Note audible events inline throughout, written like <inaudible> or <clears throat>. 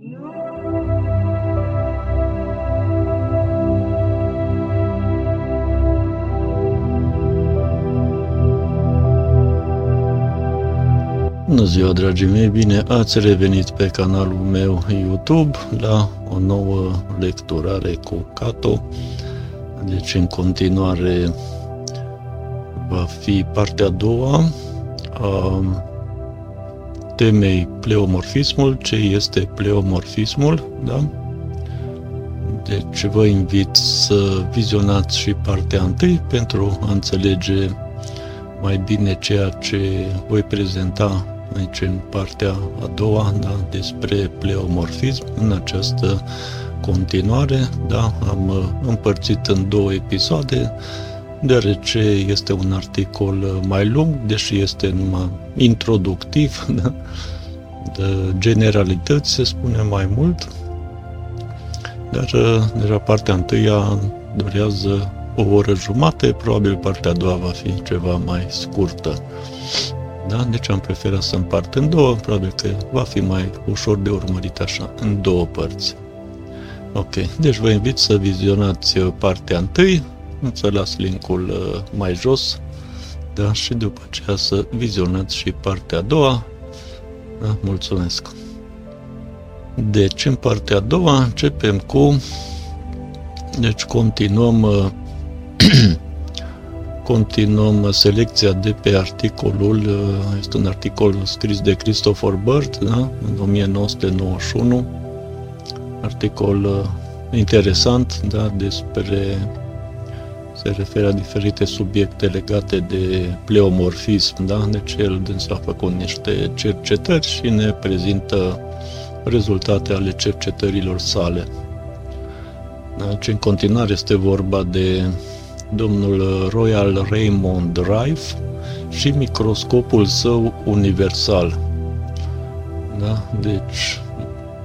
Bună ziua, dragii mei! Bine ați revenit pe canalul meu YouTube la o nouă lecturare cu Cato. Deci, în continuare, va fi partea a doua a temei pleomorfismul, ce este pleomorfismul, da? Deci vă invit să vizionați și partea întâi pentru a înțelege mai bine ceea ce voi prezenta aici în partea a doua, da, despre pleomorfism, în această continuare, da, am uh, împărțit în două episoade, deoarece este un articol uh, mai lung, deși este numai introductiv, <laughs> da, de generalități se spune mai mult, dar uh, deja partea întâia durează o oră jumate, probabil partea a doua va fi ceva mai scurtă. Da? Deci am preferat să împart în două, probabil că va fi mai ușor de urmărit așa, în două părți. Ok, deci vă invit să vizionați uh, partea întâi, să las linkul uh, mai jos, da? și după aceea să vizionați și partea a doua. Da? Mulțumesc! Deci, în partea a doua începem cu... Deci, continuăm uh, <clears throat> continuăm selecția de pe articolul, este un articol scris de Christopher Bird, da? în 1991, articol uh, interesant, da? despre se referă la diferite subiecte legate de pleomorfism, da? deci el dânsa a făcut niște cercetări și ne prezintă rezultate ale cercetărilor sale. Deci, în continuare este vorba de domnul Royal Raymond Rife și microscopul său universal. Da? Deci,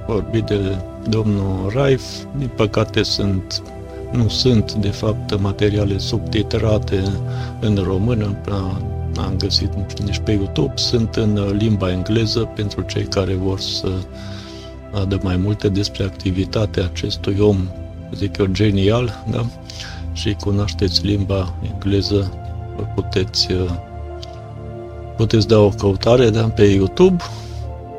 vorbi de domnul Rife, din păcate sunt, nu sunt, de fapt, materiale subtitrate în română, am găsit nici pe YouTube, sunt în limba engleză pentru cei care vor să adă mai multe despre activitatea acestui om, zic eu, genial, da? și cunoașteți limba engleză, puteți, uh, puteți da o căutare da, pe YouTube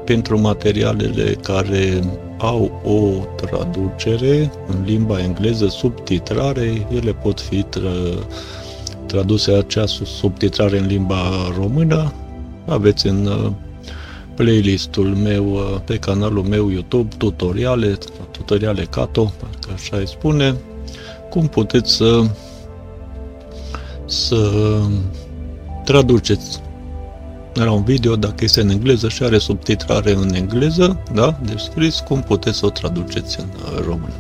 pentru materialele care au o traducere în limba engleză, subtitrare, ele pot fi tra- traduse acea subtitrare în limba română. Aveți în uh, playlistul meu uh, pe canalul meu YouTube tutoriale, tutoriale Cato, parcă așa îi spune, cum puteți să, să traduceți la un video, dacă este în engleză și are subtitrare în engleză, da, descris, cum puteți să o traduceți în română.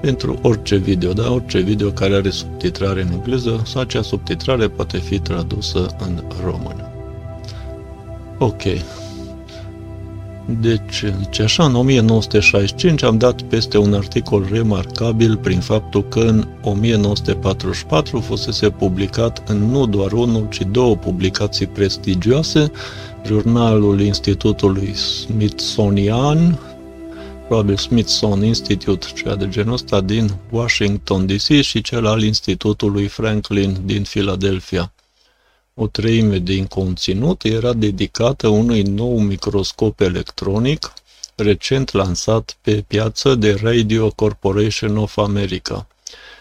Pentru orice video, da, orice video care are subtitrare în engleză, sau acea subtitrare poate fi tradusă în română. Ok, deci, ce așa, în 1965 am dat peste un articol remarcabil prin faptul că în 1944 fusese publicat în nu doar unul, ci două publicații prestigioase, jurnalul Institutului Smithsonian, probabil Smithsonian Institute, cea de genul ăsta din Washington DC și cel al Institutului Franklin din Philadelphia. O treime din conținut era dedicată unui nou microscop electronic recent lansat pe piață de Radio Corporation of America.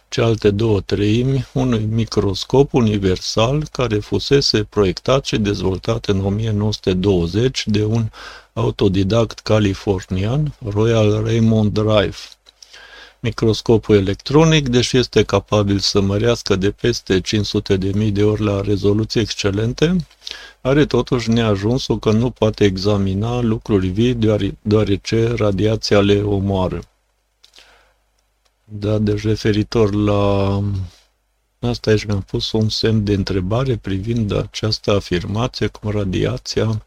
Cealaltă două treimi unui microscop universal care fusese proiectat și dezvoltat în 1920 de un autodidact californian, Royal Raymond Rife. Microscopul electronic, deși este capabil să mărească de peste 500 de mii de ori la rezoluții excelente, are totuși neajunsul că nu poate examina lucruri vii deoarece radiația le omoară. Da, deci referitor la asta aici mi-am pus un semn de întrebare privind această afirmație cum radiația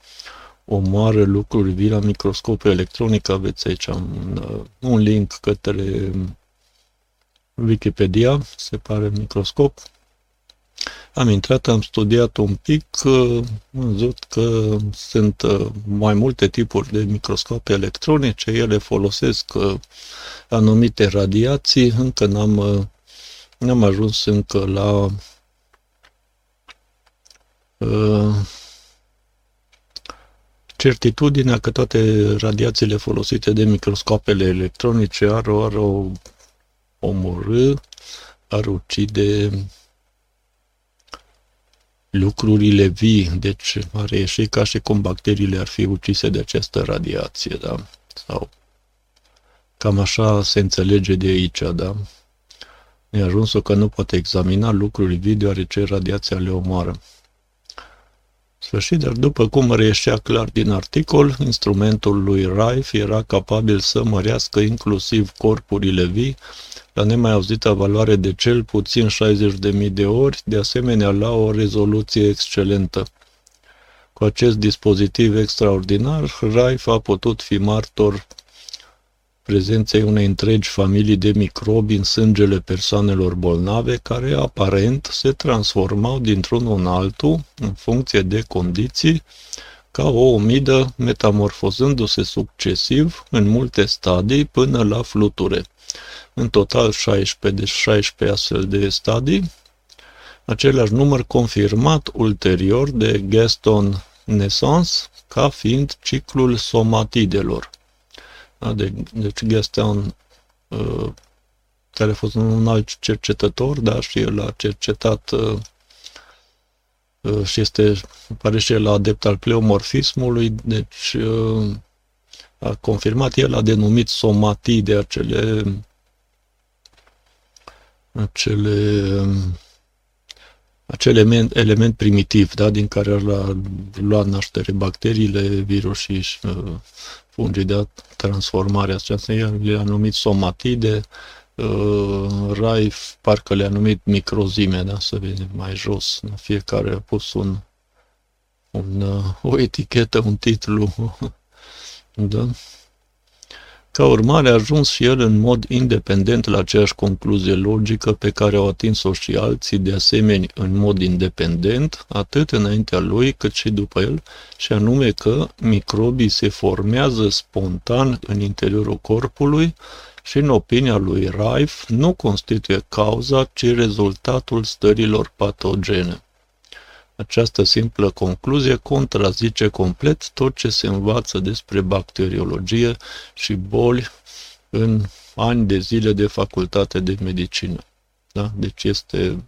omoară lucruri vii la microscopul electronic. Aveți aici un, uh, un link către Wikipedia, se pare microscop. Am intrat, am studiat un pic, am văzut că sunt uh, mai multe tipuri de microscope electronice, ele folosesc uh, anumite radiații, încă n-am, uh, n-am ajuns încă la certitudinea că toate radiațiile folosite de microscopele electronice ar, ar o omorâ, ar ucide lucrurile vii, deci ar ieși ca și cum bacteriile ar fi ucise de această radiație, da? Sau cam așa se înțelege de aici, da? E ajuns că nu poate examina lucruri vii deoarece radiația le omoară. Sfârșit, dar după cum reieșea clar din articol, instrumentul lui Rife era capabil să mărească inclusiv corpurile vii la nemai auzită valoare de cel puțin 60.000 de ori, de asemenea la o rezoluție excelentă. Cu acest dispozitiv extraordinar, Rife a putut fi martor prezenței unei întregi familii de microbi în sângele persoanelor bolnave, care aparent se transformau dintr-unul în altul, în funcție de condiții, ca o omidă, metamorfozându-se succesiv în multe stadii până la fluture. În total 16, deci 16 astfel de stadii, același număr confirmat ulterior de Gaston Naissance ca fiind ciclul somatidelor. Da, de, deci Gaston, uh, care a fost un alt cercetător, dar și el a cercetat uh, uh, și este, pare și el adept al pleomorfismului, deci a confirmat, el a denumit somatide acele acele, acel element, element primitiv, da, din care ar lua naștere bacteriile, virusii și uh, fungii de transformare aceasta, le-a numit somatide, uh, Raif parcă le-a numit microzime, da, să vedem mai jos, da, fiecare a pus un, un, uh, o etichetă, un titlu, <laughs> da, ca urmare, a ajuns și el în mod independent la aceeași concluzie logică pe care au atins-o și alții, de asemenea în mod independent, atât înaintea lui cât și după el, și anume că microbii se formează spontan în interiorul corpului și, în opinia lui Rife, nu constituie cauza, ci rezultatul stărilor patogene. Această simplă concluzie contrazice complet tot ce se învață despre bacteriologie și boli în ani de zile de facultate de medicină. Da? Deci este,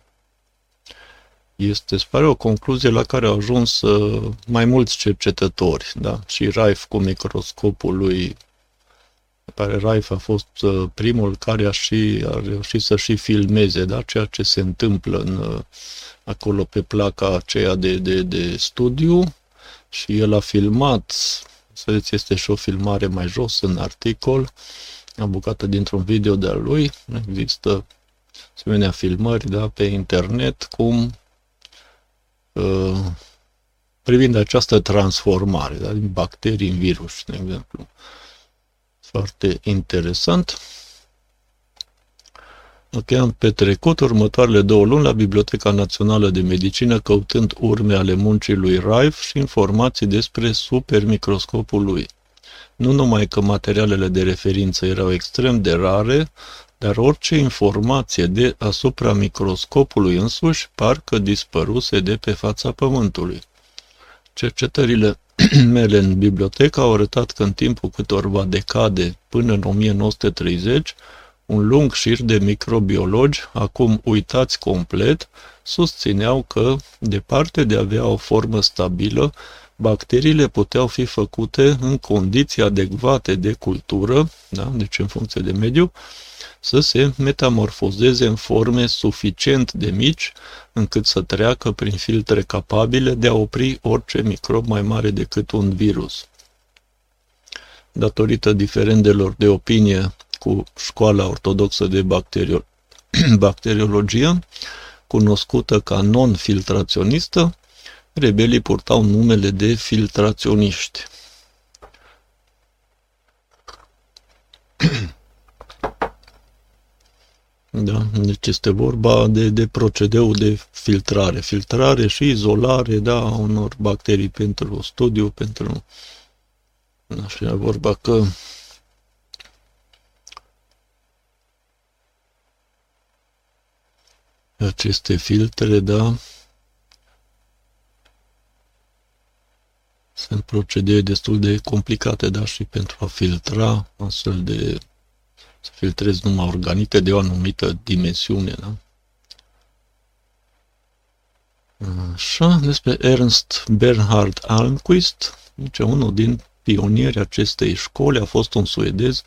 este, spare o concluzie la care au ajuns uh, mai mulți cercetători. Da? Și Raif cu microscopul lui care Raif a fost uh, primul care a, și, a reușit să și filmeze da? ceea ce se întâmplă în uh, acolo pe placa aceea de, de, de studiu și el a filmat, să vedeți, este și o filmare mai jos în articol, am bucată dintr-un video de-al lui, există asemenea filmări da, pe internet, cum uh, privind această transformare da, din bacterii în virus, de exemplu. Foarte interesant. Ok, am petrecut următoarele două luni la Biblioteca Națională de Medicină căutând urme ale muncii lui Rife și informații despre supermicroscopul lui. Nu numai că materialele de referință erau extrem de rare, dar orice informație de asupra microscopului însuși parcă dispăruse de pe fața pământului. Cercetările <clears throat> mele în bibliotecă au arătat că în timpul câtorva decade, până în 1930, un lung șir de microbiologi, acum uitați complet, susțineau că, departe de a avea o formă stabilă, bacteriile puteau fi făcute în condiții adecvate de cultură, da? deci în funcție de mediu, să se metamorfozeze în forme suficient de mici încât să treacă prin filtre capabile de a opri orice microb mai mare decât un virus. Datorită diferendelor de opinie cu școala ortodoxă de bacterio- <clears throat> bacteriologie, cunoscută ca non-filtraționistă, rebelii purtau numele de filtraționiști. <clears throat> Da? Deci este vorba de, de procedeu de filtrare. Filtrare și izolare, da, unor bacterii pentru studiu, pentru... Așa e vorba că aceste filtre, da, sunt procedee destul de complicate, da, și pentru a filtra astfel de să filtrezi numai organite de o anumită dimensiune, da? Așa, despre Ernst Bernhard Almquist, deci unul din pionierii acestei școli a fost un suedez,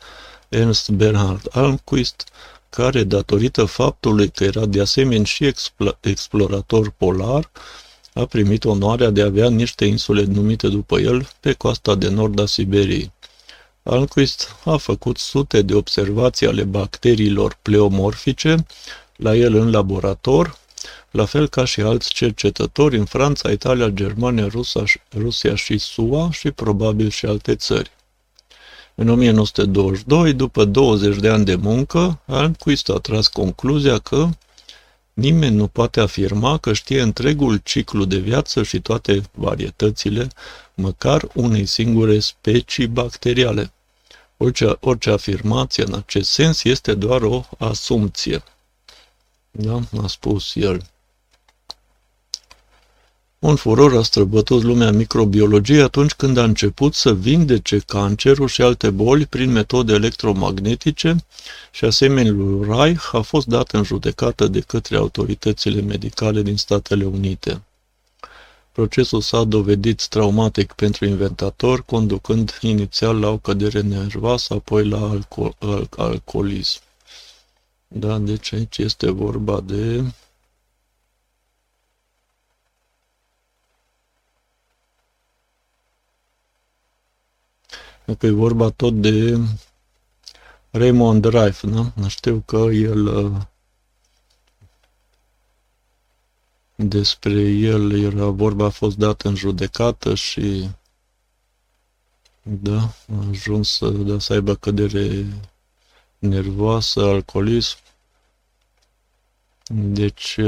Ernst Bernhard Almquist, care, datorită faptului că era de asemenea și explorator polar, a primit onoarea de a avea niște insule numite după el pe coasta de nord a Siberiei. Alquist a făcut sute de observații ale bacteriilor pleomorfice la el în laborator, la fel ca și alți cercetători în Franța, Italia, Germania, Rusia, Rusia și SUA și probabil și alte țări. În 1922, după 20 de ani de muncă, Almquist a tras concluzia că nimeni nu poate afirma că știe întregul ciclu de viață și toate varietățile, măcar unei singure specii bacteriale. Orice, orice afirmație în acest sens este doar o asumție. Da? A spus el. Un furor a străbătut lumea microbiologiei atunci când a început să vindece cancerul și alte boli prin metode electromagnetice și asemenea lui Reich a fost dat în judecată de către autoritățile medicale din Statele Unite. Procesul s-a dovedit traumatic pentru inventator, conducând inițial la o cădere nervoasă, apoi la alcool, al, alcoolism. Da, deci aici este vorba de că e vorba tot de Raymond Reif, da? Știu că el uh, despre el era vorba, a fost dat în judecată și da, a ajuns să, da, să aibă cădere nervoasă, alcoolism. Deci,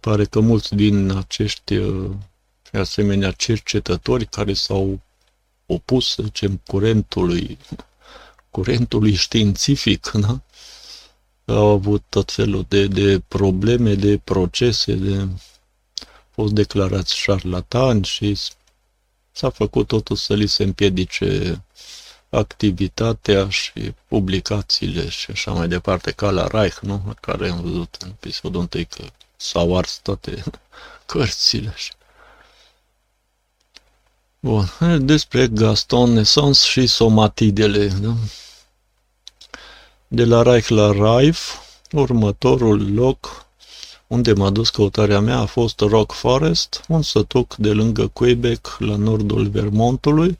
pare că mulți din acești asemenea cercetători care s-au opus, să zicem, curentului, curentului științific, <laughs> da? au avut tot felul de, de probleme, de procese, de au fost declarați șarlatani și s-a făcut totul să li se împiedice activitatea și publicațiile și așa mai departe, ca la Reich, nu? care am văzut în episodul întâi că s-au ars toate <laughs> cărțile. Și... Bun, despre Gaston Nesans și somatidele. Da? De la Reich la Raif, următorul loc unde m-a dus căutarea mea a fost Rock Forest, un sătuc de lângă Quebec, la nordul Vermontului,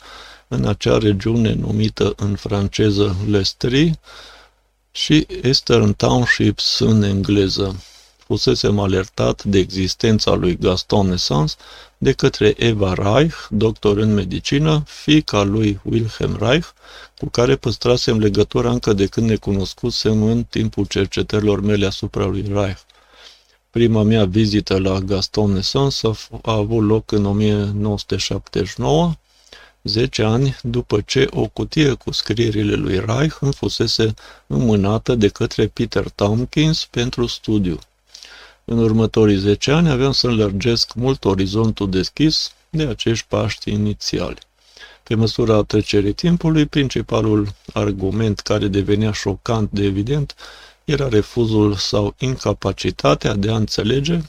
în acea regiune numită în franceză Lestri și Eastern Townships în engleză fusesem alertat de existența lui Gaston Nesans de către Eva Reich, doctor în medicină, fiica lui Wilhelm Reich, cu care păstrasem legătura încă de când ne cunoscusem în timpul cercetărilor mele asupra lui Reich. Prima mea vizită la Gaston Nesans a, a avut loc în 1979, 10 ani după ce o cutie cu scrierile lui Reich îmi fusese înmânată de către Peter Tompkins pentru studiu. În următorii 10 ani aveam să înlărgesc mult orizontul deschis de acești paști inițiali. Pe măsura trecerii timpului, principalul argument care devenea șocant de evident era refuzul sau incapacitatea de a înțelege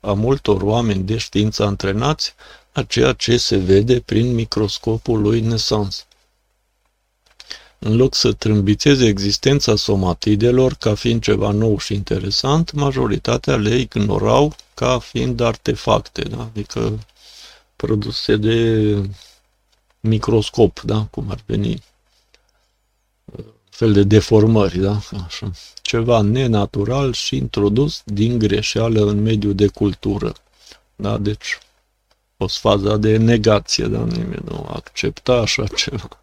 a multor oameni de știință antrenați a ceea ce se vede prin microscopul lui Nesans în loc să trâmbițeze existența somatidelor ca fiind ceva nou și interesant, majoritatea le ignorau ca fiind artefacte, da? adică produse de microscop, da? cum ar veni fel de deformări, da? Așa. Ceva nenatural și introdus din greșeală în mediul de cultură. Da? Deci, o faza de negație, da? Nimeni nu accepta așa ceva.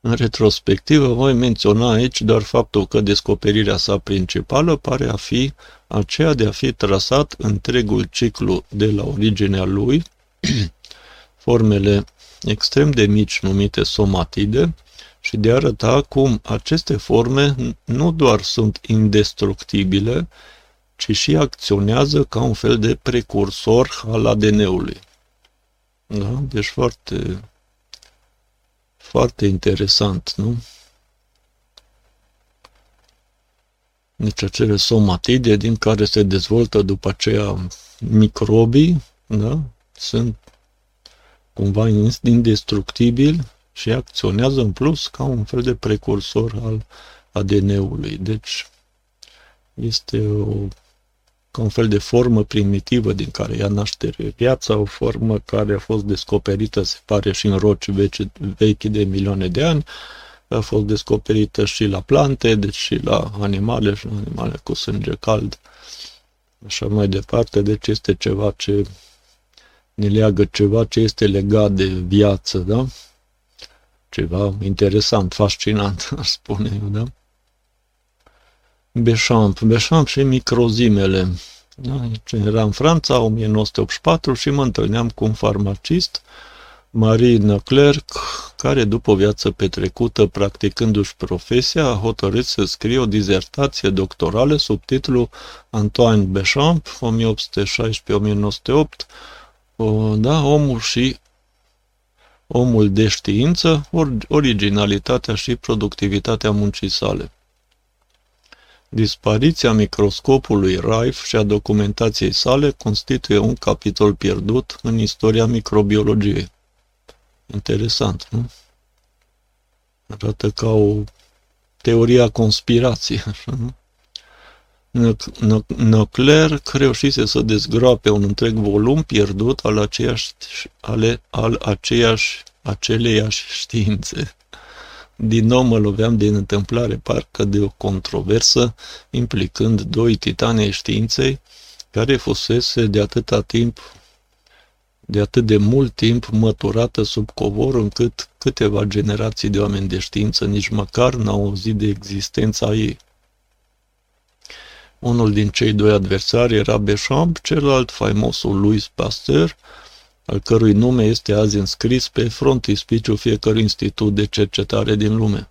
În retrospectivă, voi menționa aici doar faptul că descoperirea sa principală pare a fi aceea de a fi trasat întregul ciclu de la originea lui, <clears throat> formele extrem de mici numite somatide, și de a arăta cum aceste forme nu doar sunt indestructibile, ci și acționează ca un fel de precursor al ADN-ului. Da? Deci foarte, foarte interesant, nu? Deci acele somatide din care se dezvoltă după aceea microbii, da? Sunt cumva indestructibili și acționează în plus ca un fel de precursor al ADN-ului. Deci este o, ca un fel de formă primitivă din care ia naștere viața, o formă care a fost descoperită, se pare, și în roci vechi, vechi de milioane de ani, a fost descoperită și la plante, deci și la animale, și la animale cu sânge cald, așa mai departe, deci este ceva ce ne leagă, ceva ce este legat de viață, da? Ceva interesant, fascinant, <laughs> aș spune eu, da? Bechamp, Bechamp și microzimele. Da? Era în Franța, 1984, și mă întâlneam cu un farmacist, Marie Leclerc, care după o viață petrecută practicându-și profesia, a hotărât să scrie o dizertație doctorală sub titlul Antoine Bechamp, 1816-1908, da, omul și omul de știință, originalitatea și productivitatea muncii sale. Dispariția microscopului Rife și a documentației sale constituie un capitol pierdut în istoria microbiologiei. Interesant, nu? Arată ca o teoria conspirației, așa, nu? Nocler reușise să dezgroape un întreg volum pierdut al aceeași, ale, al aceeași, aceleiași științe. Din nou mă loveam din întâmplare parcă de o controversă implicând doi titani ai științei care fusese de atâta timp de atât de mult timp măturată sub covor încât câteva generații de oameni de știință nici măcar n-au auzit de existența ei. Unul din cei doi adversari era Bechamp, celălalt faimosul Louis Pasteur, al cărui nume este azi înscris pe frontispiciul fiecărui institut de cercetare din lume.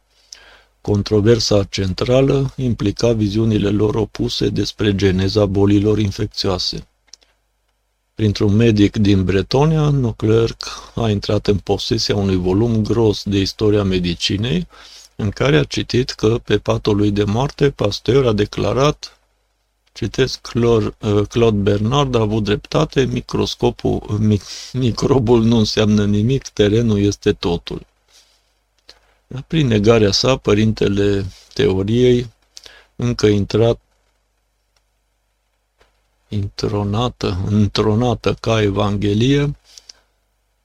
Controversa centrală implica viziunile lor opuse despre geneza bolilor infecțioase. Printr-un medic din Bretonia, Noclerc a intrat în posesia unui volum gros de istoria medicinei, în care a citit că pe patul lui de moarte Pasteur a declarat Citesc, Clor, uh, Claude Bernard a avut dreptate, microscopul, mic, microbul nu înseamnă nimic, terenul este totul. Prin negarea sa, părintele teoriei, încă intrat intronată, întronată ca Evanghelie,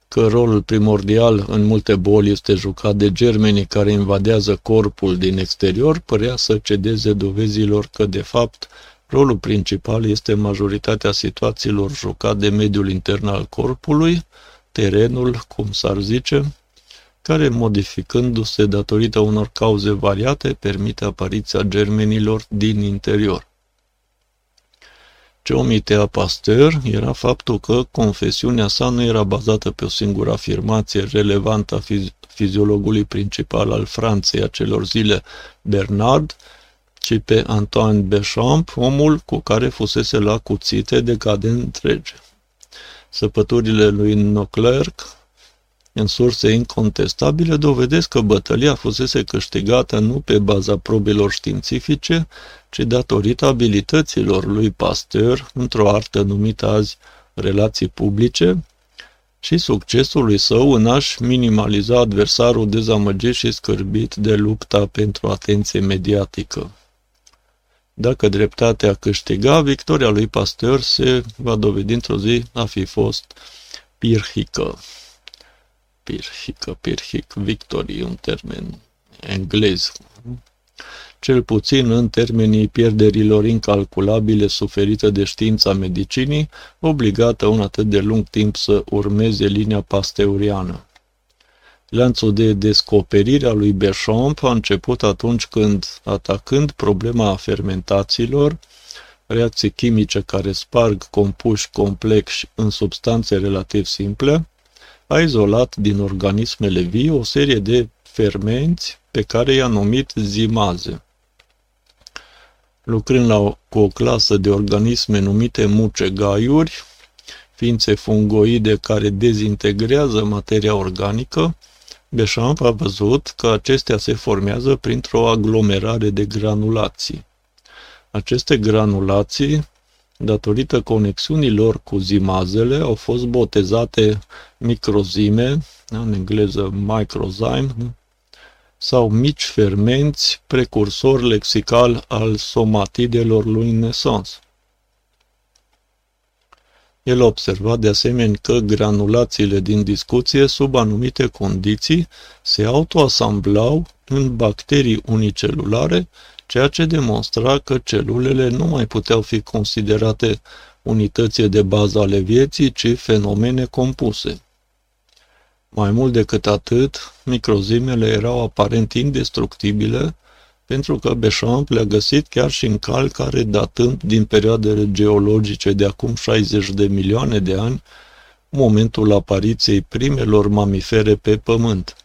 că rolul primordial în multe boli este jucat de germenii care invadează corpul din exterior, părea să cedeze dovezilor că, de fapt, Rolul principal este majoritatea situațiilor jucat de mediul intern al corpului, terenul, cum s-ar zice, care, modificându-se datorită unor cauze variate, permite apariția germenilor din interior. Ce omitea Pasteur era faptul că confesiunea sa nu era bazată pe o singură afirmație relevantă a fiziologului principal al Franței acelor zile, Bernard, ci pe Antoine Bechamp, omul cu care fusese la cuțite decade întregi. Săpăturile lui Noclerc, în surse incontestabile, dovedesc că bătălia fusese câștigată nu pe baza probelor științifice, ci datorită abilităților lui Pasteur într-o artă numită azi relații publice, și succesului său în a-și minimaliza adversarul dezamăgit și scârbit de lupta pentru atenție mediatică. Dacă dreptatea câștiga, victoria lui Pasteur se va dovedi într-o zi a fi fost pirhică. Pirhică, pirhic, victory, un termen englez. Cel puțin în termenii pierderilor incalculabile suferite de știința medicinii, obligată un atât de lung timp să urmeze linia pasteuriană. Lanțul de descoperire a lui Bechamp a început atunci când, atacând problema fermentațiilor, reacții chimice care sparg compuși complexi în substanțe relativ simple, a izolat din organismele vii o serie de fermenți pe care i-a numit zimaze. Lucrând la, cu o clasă de organisme numite mucegaiuri, ființe fungoide care dezintegrează materia organică, Bechamp a văzut că acestea se formează printr-o aglomerare de granulații. Aceste granulații, datorită conexiunilor cu zimazele, au fost botezate microzime, în engleză microzyme, sau mici fermenți, precursor lexical al somatidelor lui Nesans. El a observat de asemenea că granulațiile din discuție, sub anumite condiții, se autoasamblau în bacterii unicelulare, ceea ce demonstra că celulele nu mai puteau fi considerate unități de bază ale vieții, ci fenomene compuse. Mai mult decât atât, microzimele erau aparent indestructibile, pentru că Bechamp le-a găsit chiar și în cal care datând din perioadele geologice de acum 60 de milioane de ani, momentul apariției primelor mamifere pe pământ.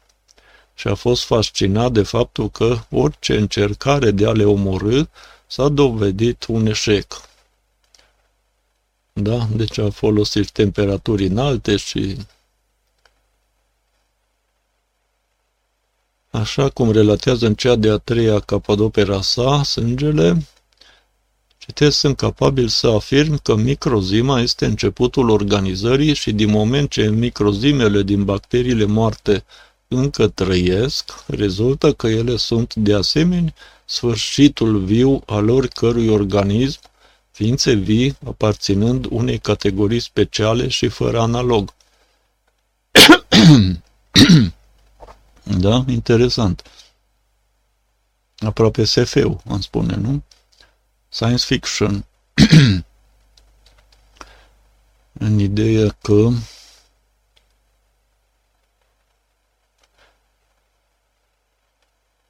Și a fost fascinat de faptul că orice încercare de a le omorâ s-a dovedit un eșec. Da? Deci a folosit temperaturi înalte și Așa cum relatează în cea de-a treia capodopera sa, Sângele, citesc, sunt capabil să afirm că microzima este începutul organizării și din moment ce microzimele din bacteriile moarte încă trăiesc, rezultă că ele sunt de asemenea sfârșitul viu al oricărui organism, ființe vii aparținând unei categorii speciale și fără analog. <coughs> Da? Interesant. Aproape SF-ul, am spune, nu? Science fiction. <clears throat> în ideea că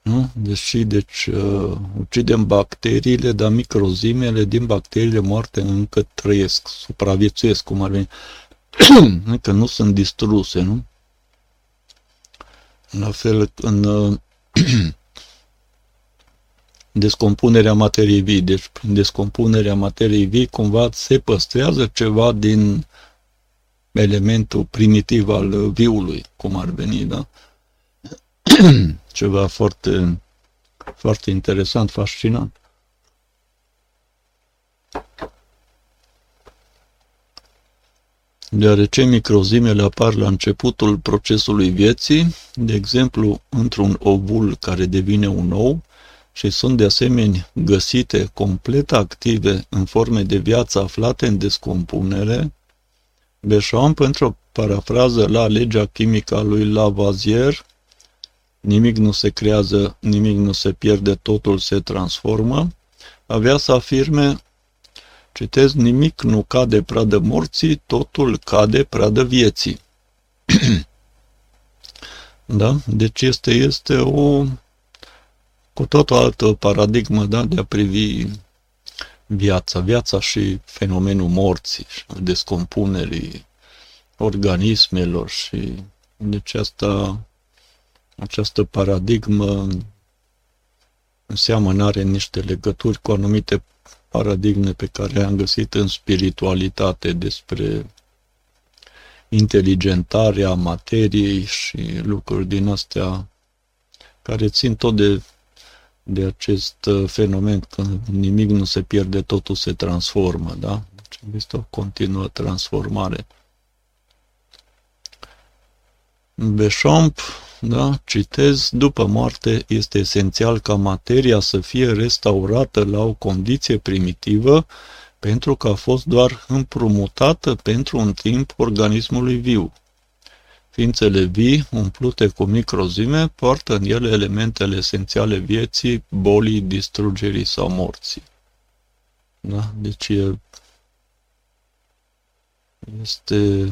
Nu? Deși, deci, uh, ucidem bacteriile, dar microzimele din bacteriile moarte încă trăiesc, supraviețuiesc, cum ar veni. <clears throat> că nu sunt distruse, nu? La fel, în <clears throat> descompunerea materiei vii. Deci, prin descompunerea materiei vii, cumva se păstrează ceva din elementul primitiv al viului, cum ar veni, da? <clears throat> ceva foarte, foarte interesant, fascinant. Deoarece microzimele apar la începutul procesului vieții, de exemplu într-un ovul care devine un ou, și sunt de asemenea găsite complet active în forme de viață aflate în descompunere, Beșam, pentru o parafrază la legea chimică a lui Lavoisier, nimic nu se creează, nimic nu se pierde, totul se transformă, avea să afirme Citez, nimic nu cade pradă morții, totul cade pradă vieții. <clears throat> da? Deci este, este o cu tot o altă paradigmă da? de a privi viața, viața și fenomenul morții și descompunerii organismelor și deci asta, această paradigmă înseamnă are niște legături cu anumite paradigme pe care le-am găsit în spiritualitate despre inteligentarea materiei și lucruri din astea care țin tot de, de acest uh, fenomen că nimic nu se pierde, totul se transformă, da? Deci este o continuă transformare. Bechamp da, citez, după moarte este esențial ca materia să fie restaurată la o condiție primitivă pentru că a fost doar împrumutată pentru un timp organismului viu. Ființele vii, umplute cu microzime, poartă în ele elementele esențiale vieții, bolii, distrugerii sau morții. Da? Deci e, este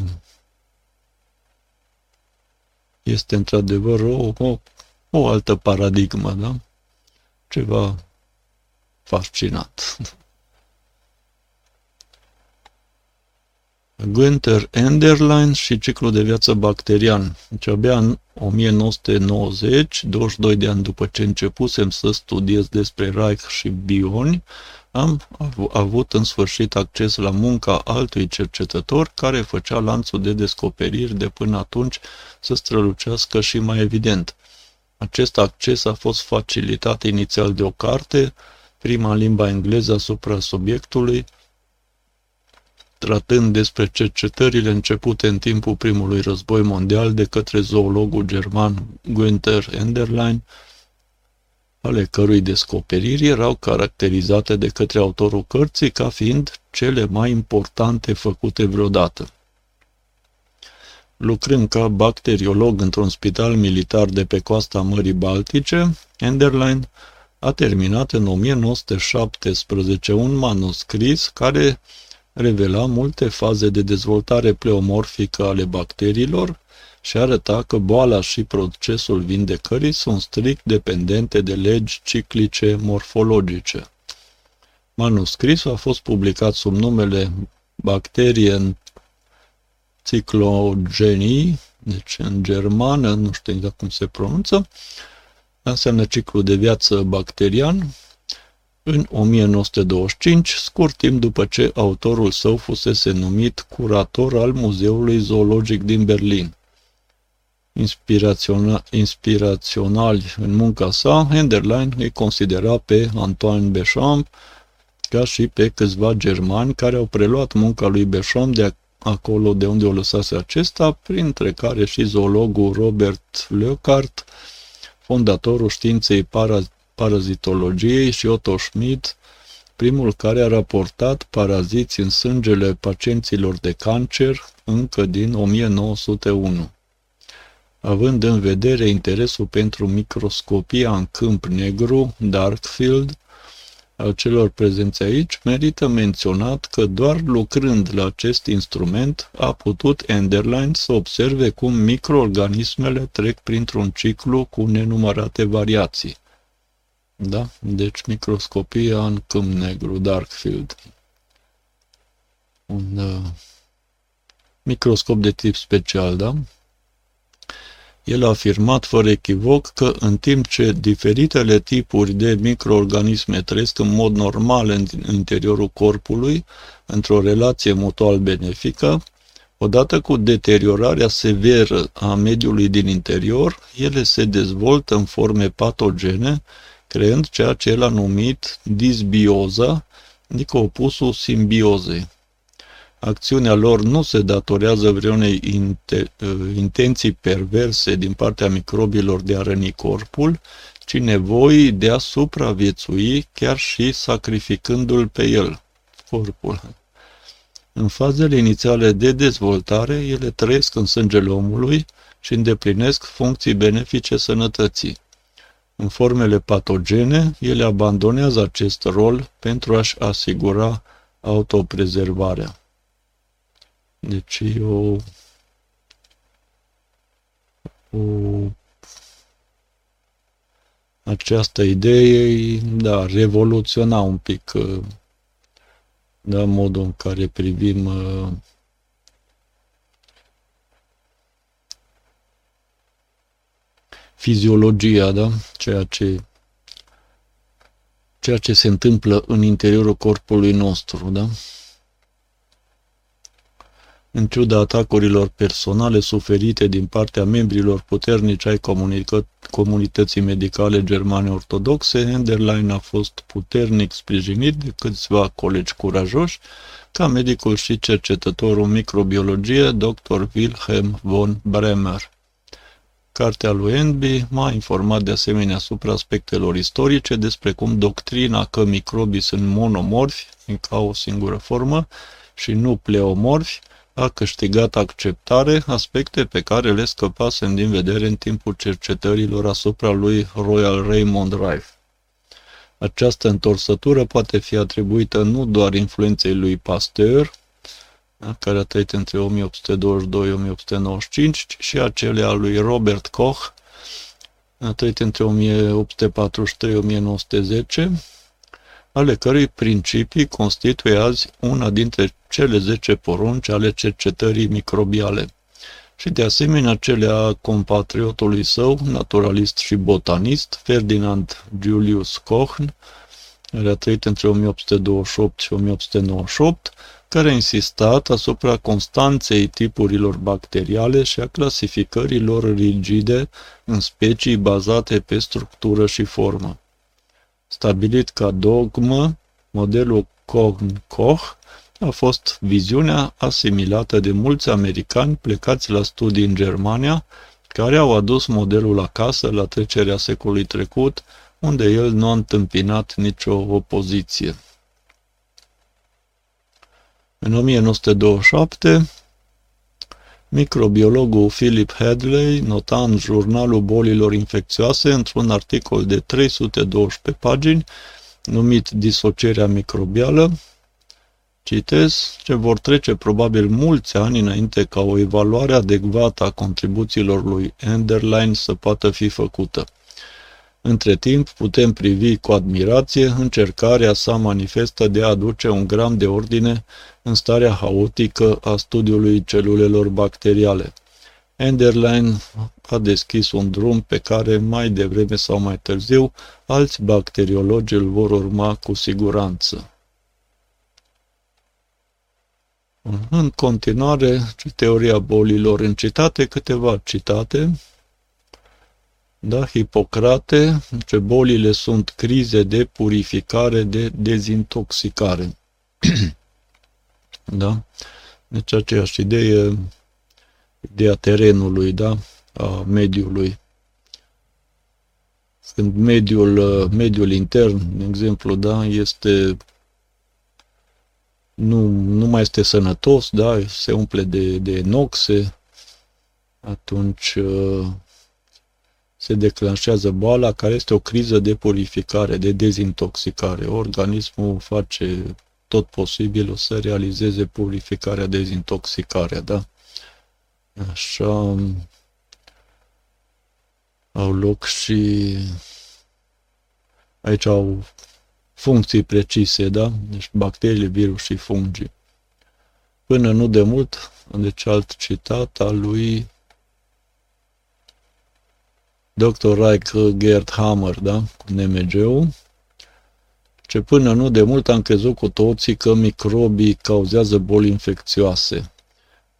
este într-adevăr o, o, o altă paradigmă, da? Ceva fascinat. Günther Enderlein și ciclul de viață bacterian. Deci abia în 1990, 22 de ani după ce începusem să studiez despre Reich și bioni, am avut în sfârșit acces la munca altui cercetător care făcea lanțul de descoperiri de până atunci să strălucească și mai evident. Acest acces a fost facilitat inițial de o carte, prima în limba engleză asupra subiectului, tratând despre cercetările începute în timpul primului război mondial de către zoologul german Günther Enderlein, ale cărui descoperiri erau caracterizate de către autorul cărții ca fiind cele mai importante făcute vreodată. Lucrând ca bacteriolog într-un spital militar de pe coasta Mării Baltice, Enderlein a terminat în 1917 un manuscris care revela multe faze de dezvoltare pleomorfică ale bacteriilor și arăta că boala și procesul vindecării sunt strict dependente de legi ciclice morfologice. Manuscrisul a fost publicat sub numele Bacterie în ciclogenii, deci în germană, nu știu exact cum se pronunță, înseamnă ciclu de viață bacterian, în 1925, scurt timp după ce autorul său fusese numit curator al Muzeului Zoologic din Berlin. Inspiraționa, inspiraționali în munca sa, Henderlein îi considera pe Antoine Béchamp ca și pe câțiva germani care au preluat munca lui Béchamp de acolo de unde o lăsase acesta, printre care și zoologul Robert Leucart, fondatorul științei para- parazitologiei și Otto Schmidt, primul care a raportat paraziți în sângele pacienților de cancer încă din 1901. Având în vedere interesul pentru microscopia în câmp negru, dark field, al celor prezenți aici, merită menționat că doar lucrând la acest instrument a putut Enderlein să observe cum microorganismele trec printr-un ciclu cu nenumărate variații. Da? Deci microscopia în câmp negru, dark field. Un uh, microscop de tip special, da? El a afirmat fără echivoc că în timp ce diferitele tipuri de microorganisme trăiesc în mod normal în interiorul corpului, într-o relație mutual benefică, odată cu deteriorarea severă a mediului din interior, ele se dezvoltă în forme patogene, creând ceea ce el a numit disbioză, adică opusul simbiozei. Acțiunea lor nu se datorează vreunei intenții perverse din partea microbilor de a răni corpul, ci nevoii de a supraviețui chiar și sacrificându-l pe el, corpul. În fazele inițiale de dezvoltare, ele trăiesc în sângele omului și îndeplinesc funcții benefice sănătății. În formele patogene, ele abandonează acest rol pentru a-și asigura autoprezervarea. Deci e o, o această idee, da, revoluționa un pic da, modul în care privim fiziologia, da? Ceea ce ceea ce se întâmplă în interiorul corpului nostru, da? În ciuda atacurilor personale suferite din partea membrilor puternici ai comunității medicale germane ortodoxe, Enderlein a fost puternic sprijinit de câțiva colegi curajoși, ca medicul și cercetătorul microbiologie, dr. Wilhelm von Bremer. Cartea lui Enby m-a informat de asemenea asupra aspectelor istorice despre cum doctrina că microbii sunt monomorfi, ca o singură formă, și nu pleomorfi, a câștigat acceptare, aspecte pe care le scăpasem din vedere în timpul cercetărilor asupra lui Royal Raymond Rife. Această întorsătură poate fi atribuită nu doar influenței lui Pasteur, da, care a trăit între 1822-1895, ci și acele al lui Robert Koch, a trăit între 1843-1910, ale cărui principii constituie azi una dintre cele 10 porunci ale cercetării microbiale și de asemenea cele a compatriotului său, naturalist și botanist, Ferdinand Julius Koch, care a trăit între 1828 și 1898, care a insistat asupra constanței tipurilor bacteriale și a clasificărilor rigide în specii bazate pe structură și formă. Stabilit ca dogmă, modelul Kohn-Koch a fost viziunea asimilată de mulți americani plecați la studii în Germania, care au adus modelul acasă la trecerea secolului trecut, unde el nu a întâmpinat nicio opoziție. În 1927, microbiologul Philip Hadley nota în jurnalul bolilor infecțioase într-un articol de 312 pagini numit Disocierea microbială, citez, ce vor trece probabil mulți ani înainte ca o evaluare adecvată a contribuțiilor lui Enderlein să poată fi făcută. Între timp, putem privi cu admirație încercarea sa manifestă de a aduce un gram de ordine în starea haotică a studiului celulelor bacteriale. Enderlein a deschis un drum pe care mai devreme sau mai târziu alți bacteriologi îl vor urma cu siguranță. În continuare, teoria bolilor în citate, câteva citate. Da, Hipocrate, ce bolile sunt crize de purificare, de dezintoxicare. <clears throat> da? Deci aceeași idee, ideea terenului, da? A mediului. Când mediul, mediul intern, de exemplu, da, este nu, nu mai este sănătos, da, se umple de, de noxe, atunci uh, se declanșează boala care este o criză de purificare, de dezintoxicare. Organismul face tot posibilul să realizeze purificarea, dezintoxicarea, da? Așa au loc și aici au funcții precise, da? Deci bacteriile, virus și fungi. Până nu de mult, deci alt citat al lui Dr. Reich Gerd Hammer, da? Cu NMG-ul, ce până nu de mult am crezut cu toții că microbii cauzează boli infecțioase.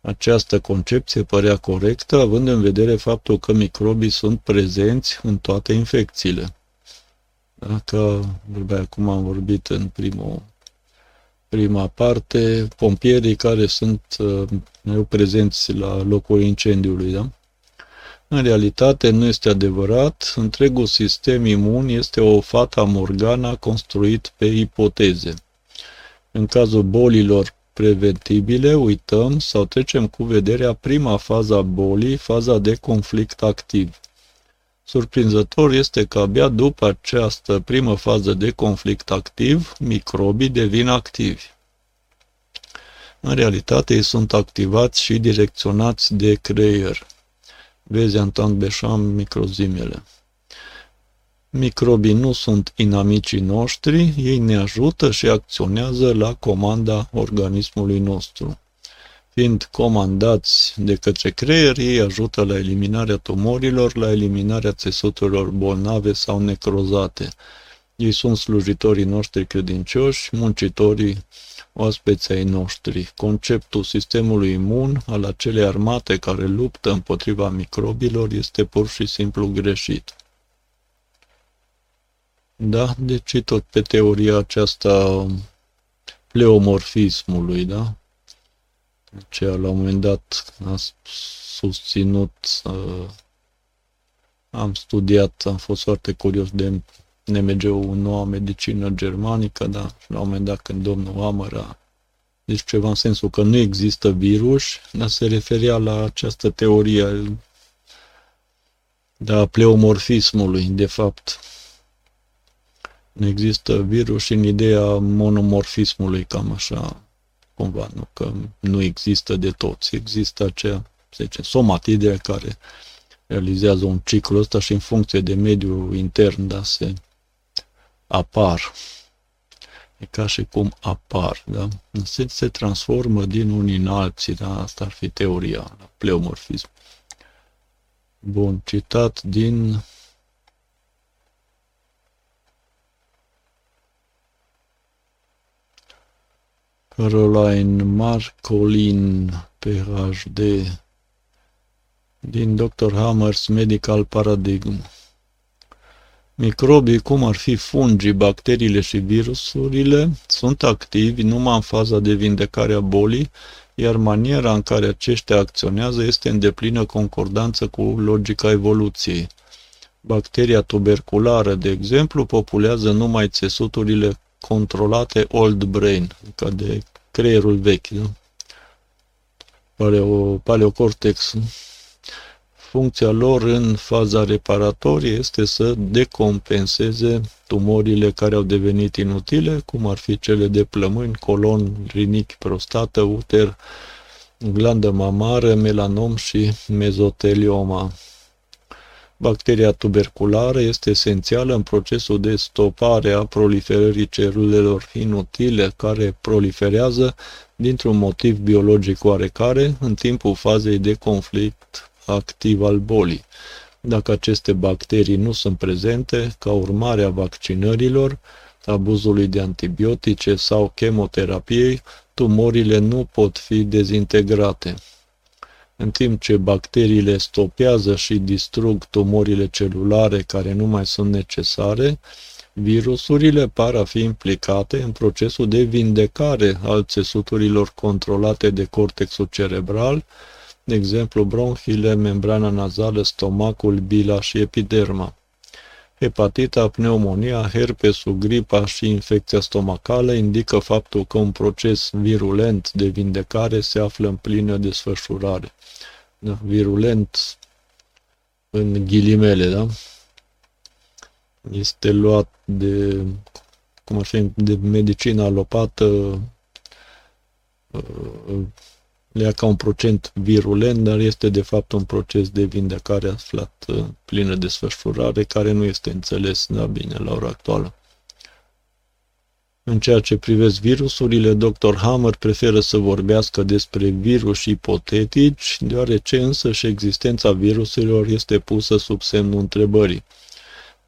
Această concepție părea corectă, având în vedere faptul că microbii sunt prezenți în toate infecțiile. Dacă vorbea acum am vorbit în primul, prima parte, pompierii care sunt uh, prezenți la locul incendiului, da? În realitate nu este adevărat, întregul sistem imun este o fata morgana construit pe ipoteze. În cazul bolilor preventibile, uităm sau trecem cu vederea prima fază a bolii, faza de conflict activ. Surprinzător este că abia după această primă fază de conflict activ, microbii devin activi. În realitate, ei sunt activați și direcționați de creier. Vezi Antoine Beșam, microzimele. Microbii nu sunt inamicii noștri, ei ne ajută și acționează la comanda organismului nostru. Fiind comandați de către creier, ei ajută la eliminarea tumorilor, la eliminarea țesuturilor bolnave sau necrozate. Ei sunt slujitorii noștri credincioși, muncitorii oaspeții ai noștri. Conceptul sistemului imun al acelei armate care luptă împotriva microbilor este pur și simplu greșit. Da, deci tot pe teoria aceasta pleomorfismului, da? ce la un moment dat a susținut, uh, am studiat, am fost foarte curios de NMG-ul Noua Medicină Germanică, da, și la un moment dat când domnul Amăr a deci ceva în sensul că nu există virus, dar se referea la această teorie da, pleomorfismului, de fapt. Nu există virus în ideea monomorfismului, cam așa cumva, nu? că nu există de toți. Există aceea, să zicem, somatide care realizează un ciclu ăsta și în funcție de mediul intern, da, se apar. E ca și cum apar, da? Se, se transformă din unii în alții, da? Asta ar fi teoria la pleomorfism. Bun, citat din Caroline Marcolin, PhD, din Dr. Hammers Medical Paradigm. Microbii, cum ar fi fungii, bacteriile și virusurile, sunt activi numai în faza de vindecare a bolii, iar maniera în care aceștia acționează este în deplină concordanță cu logica evoluției. Bacteria tuberculară, de exemplu, populează numai țesuturile controlate old brain, ca de creierul vechi, da? Paleo, paleocortex. Funcția lor în faza reparatorie este să decompenseze tumorile care au devenit inutile, cum ar fi cele de plămâni, colon, rinichi, prostată, uter, glandă mamară, melanom și mezotelioma. Bacteria tuberculară este esențială în procesul de stopare a proliferării celulelor inutile care proliferează dintr-un motiv biologic oarecare în timpul fazei de conflict activ al bolii. Dacă aceste bacterii nu sunt prezente, ca urmare a vaccinărilor, abuzului de antibiotice sau chemoterapiei, tumorile nu pot fi dezintegrate în timp ce bacteriile stopează și distrug tumorile celulare care nu mai sunt necesare, virusurile par a fi implicate în procesul de vindecare al țesuturilor controlate de cortexul cerebral, de exemplu bronhile, membrana nazală, stomacul, bila și epiderma. Hepatita, pneumonia, herpesul, gripa și infecția stomacală indică faptul că un proces virulent de vindecare se află în plină desfășurare da, virulent în ghilimele, da? Este luat de, cum ar fi, de medicina alopată, uh, le ia ca un procent virulent, dar este de fapt un proces de vindecare aflat plină desfășurare, care nu este înțeles da, bine la ora actuală. În ceea ce privesc virusurile, Dr. Hammer preferă să vorbească despre virus ipotetici, deoarece însă și existența virusurilor este pusă sub semnul întrebării.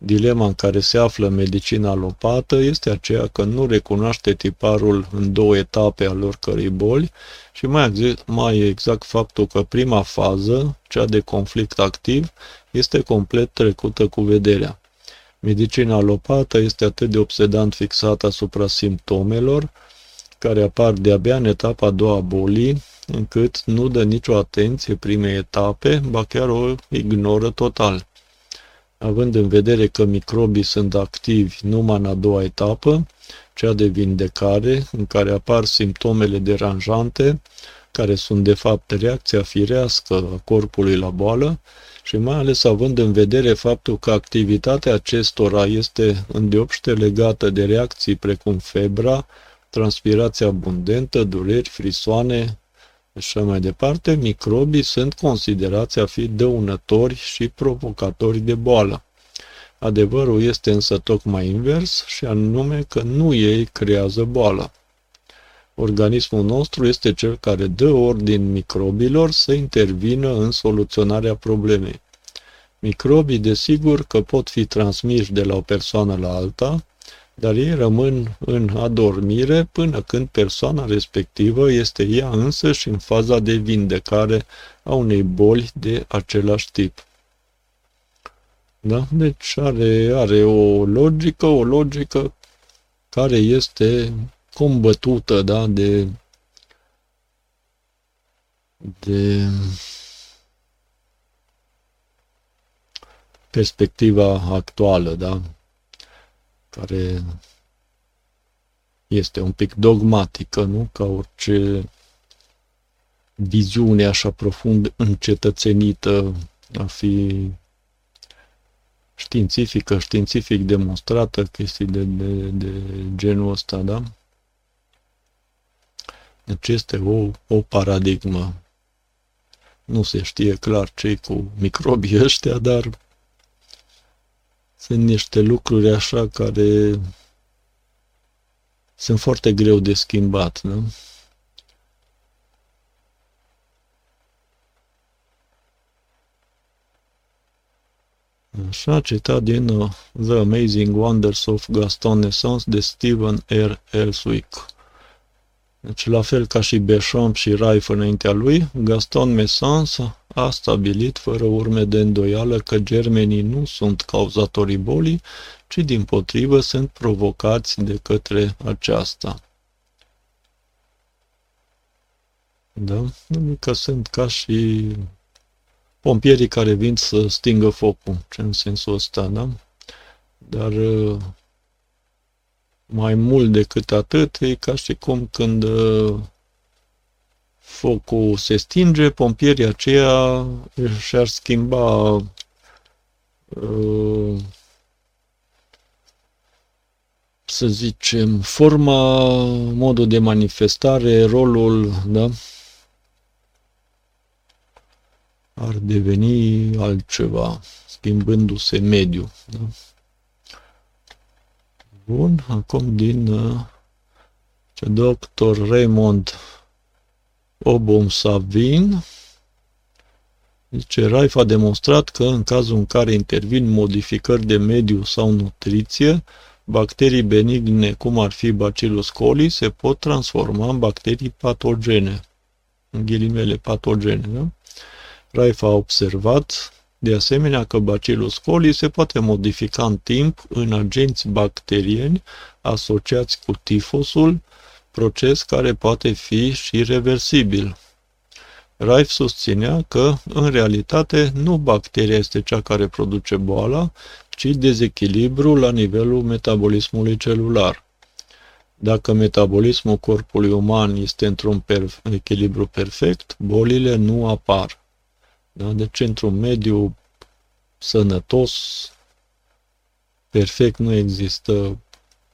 Dilema în care se află medicina alopată este aceea că nu recunoaște tiparul în două etape al oricărei boli și mai exact, mai exact faptul că prima fază, cea de conflict activ, este complet trecută cu vederea. Medicina alopată este atât de obsedant fixată asupra simptomelor, care apar de-abia în etapa a doua a bolii, încât nu dă nicio atenție primei etape, ba chiar o ignoră total. Având în vedere că microbii sunt activi numai în a doua etapă, cea de vindecare, în care apar simptomele deranjante, care sunt de fapt reacția firească a corpului la boală, și mai ales având în vedere faptul că activitatea acestora este îndeopște legată de reacții precum febra, transpirația abundentă, dureri, frisoane, așa mai departe, microbii sunt considerați a fi dăunători și provocatori de boală. Adevărul este însă tocmai invers și anume că nu ei creează boala. Organismul nostru este cel care dă ordin microbilor să intervină în soluționarea problemei. Microbii, desigur, că pot fi transmiși de la o persoană la alta, dar ei rămân în adormire până când persoana respectivă este ea însăși în faza de vindecare a unei boli de același tip. Da? Deci are, are o logică, o logică care este combătută, da, de, de perspectiva actuală, da, care este un pic dogmatică, nu? Ca orice viziune așa profund încetățenită a fi științifică, științific demonstrată, chestii de, de, de genul ăsta, da? Deci este o, o paradigmă. Nu se știe clar ce cu microbii <laughs> ăștia, dar sunt niște lucruri așa care sunt foarte greu de schimbat, nu? Așa, citat din uh, The Amazing Wonders of Gaston Essence de Stephen R. Elswick. Deci, la fel ca și Béchamp și Raif înaintea lui, Gaston Messens a stabilit fără urme de îndoială că germenii nu sunt cauzatorii bolii, ci din potrivă sunt provocați de către aceasta. Da? Că sunt ca și pompierii care vin să stingă focul, ce în sensul ăsta, da? Dar mai mult decât atât, e ca și cum când uh, focul se stinge, pompierii aceia și-ar schimba uh, să zicem, forma, modul de manifestare, rolul, da? Ar deveni altceva, schimbându-se mediul. Da? Bun, acum din uh, ce doctor Raymond Obom Savin zice, Raif a demonstrat că în cazul în care intervin modificări de mediu sau nutriție, bacterii benigne, cum ar fi Bacillus coli, se pot transforma în bacterii patogene, în ghilimele patogene. Da? Raif a observat de asemenea că Bacillus coli se poate modifica în timp în agenți bacterieni asociați cu tifosul, proces care poate fi și reversibil. Raif susținea că, în realitate, nu bacteria este cea care produce boala, ci dezechilibru la nivelul metabolismului celular. Dacă metabolismul corpului uman este într-un per- echilibru perfect, bolile nu apar. Da? Deci, într-un mediu sănătos, perfect nu există,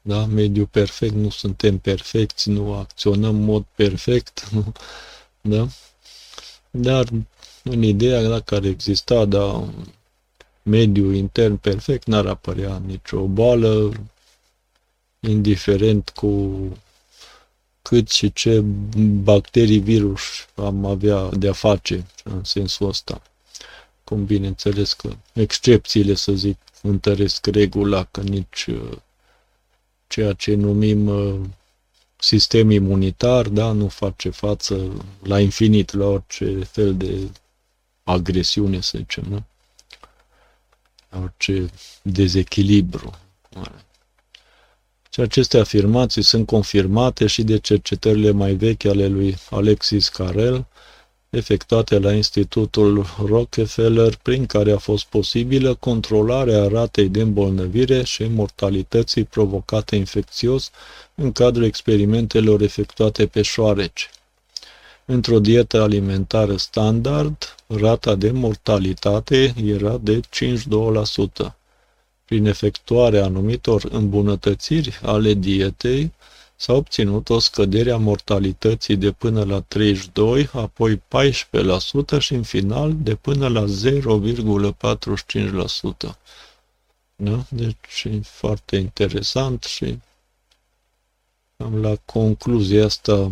da? mediu perfect, nu suntem perfecți, nu acționăm în mod perfect, <laughs> nu? da? Dar în ideea dacă ar exista, da, mediu intern perfect, n-ar apărea nicio boală, indiferent cu cât și ce bacterii, virus am avea de-a face în sensul ăsta. Cum bineînțeles că excepțiile, să zic, întăresc regula, că nici uh, ceea ce numim uh, sistem imunitar, da, nu face față la infinit la orice fel de agresiune, să zicem, nu? La orice dezechilibru. Și aceste afirmații sunt confirmate și de cercetările mai vechi ale lui Alexis Carrel, efectuate la Institutul Rockefeller, prin care a fost posibilă controlarea ratei de îmbolnăvire și mortalității provocate infecțios în cadrul experimentelor efectuate pe șoareci. Într-o dietă alimentară standard, rata de mortalitate era de 5-2%. Prin efectuarea anumitor îmbunătățiri ale dietei, s-a obținut o scădere a mortalității de până la 32, apoi 14% și în final de până la 0,45%. Da? Deci e foarte interesant și am la concluzia asta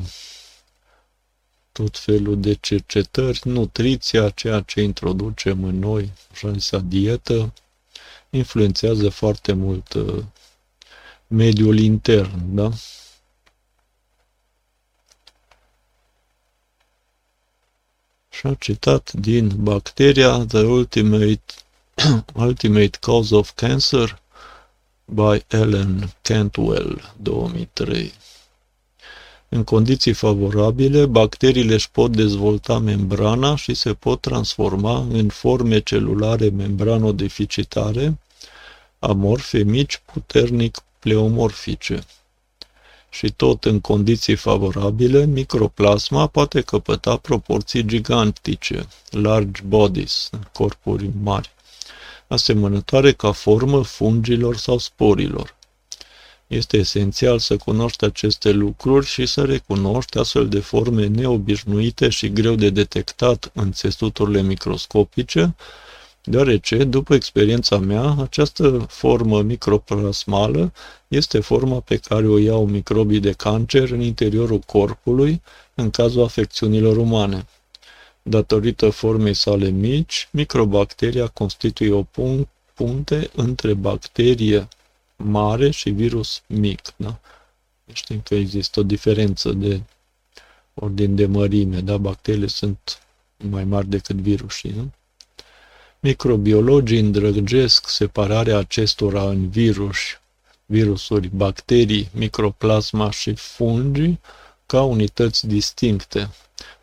tot felul de cercetări, nutriția, ceea ce introducem în noi, așa zisa dietă, influențează foarte mult uh, mediul intern, da? Și a citat din Bacteria, The Ultimate, <clears throat> Ultimate Cause of Cancer by Ellen Cantwell, 2003. În condiții favorabile, bacteriile își pot dezvolta membrana și se pot transforma în forme celulare membranodeficitare, amorfe mici, puternic pleomorfice. Și tot în condiții favorabile, microplasma poate căpăta proporții gigantice, large bodies, corpuri mari, asemănătoare ca formă fungilor sau sporilor. Este esențial să cunoști aceste lucruri și să recunoști astfel de forme neobișnuite și greu de detectat în țesuturile microscopice, deoarece, după experiența mea, această formă microplasmală este forma pe care o iau microbii de cancer în interiorul corpului în cazul afecțiunilor umane. Datorită formei sale mici, microbacteria constituie o punte între bacterie mare și virus mic. Da? Știm că există o diferență de ordin de mărime, da? Bacteriile sunt mai mari decât virusii, nu? Microbiologii îndrăgesc separarea acestora în virus, virusuri, bacterii, microplasma și fungi ca unități distincte.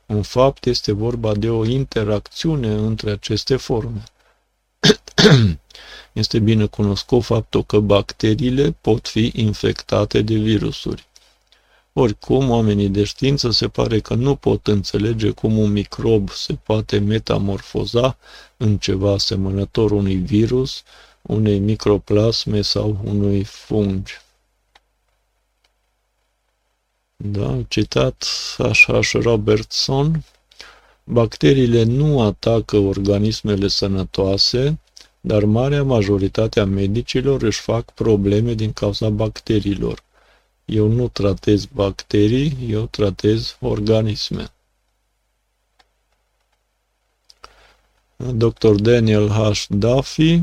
În fapt, este vorba de o interacțiune între aceste forme. <coughs> Este bine cunoscut faptul că bacteriile pot fi infectate de virusuri. Oricum, oamenii de știință se pare că nu pot înțelege cum un microb se poate metamorfoza în ceva asemănător unui virus, unei microplasme sau unui fungi. Da, citat H.H. Robertson, bacteriile nu atacă organismele sănătoase, dar marea majoritate a medicilor își fac probleme din cauza bacteriilor. Eu nu tratez bacterii, eu tratez organisme. Dr. Daniel H. Duffy,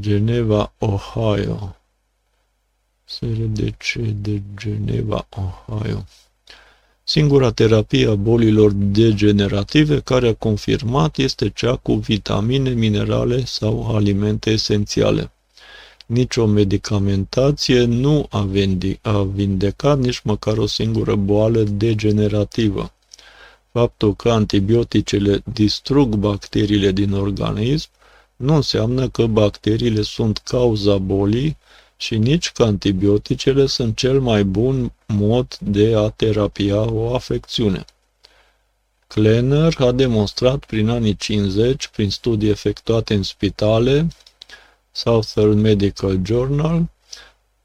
Geneva, Ohio. SRDC de Geneva, Ohio. Singura terapie a bolilor degenerative care a confirmat este cea cu vitamine, minerale sau alimente esențiale. Nicio medicamentație nu a, a vindecat nici măcar o singură boală degenerativă. Faptul că antibioticele distrug bacteriile din organism nu înseamnă că bacteriile sunt cauza bolii, și nici că antibioticele sunt cel mai bun mod de a terapia o afecțiune. Klenner a demonstrat prin anii 50, prin studii efectuate în spitale, Southern Medical Journal,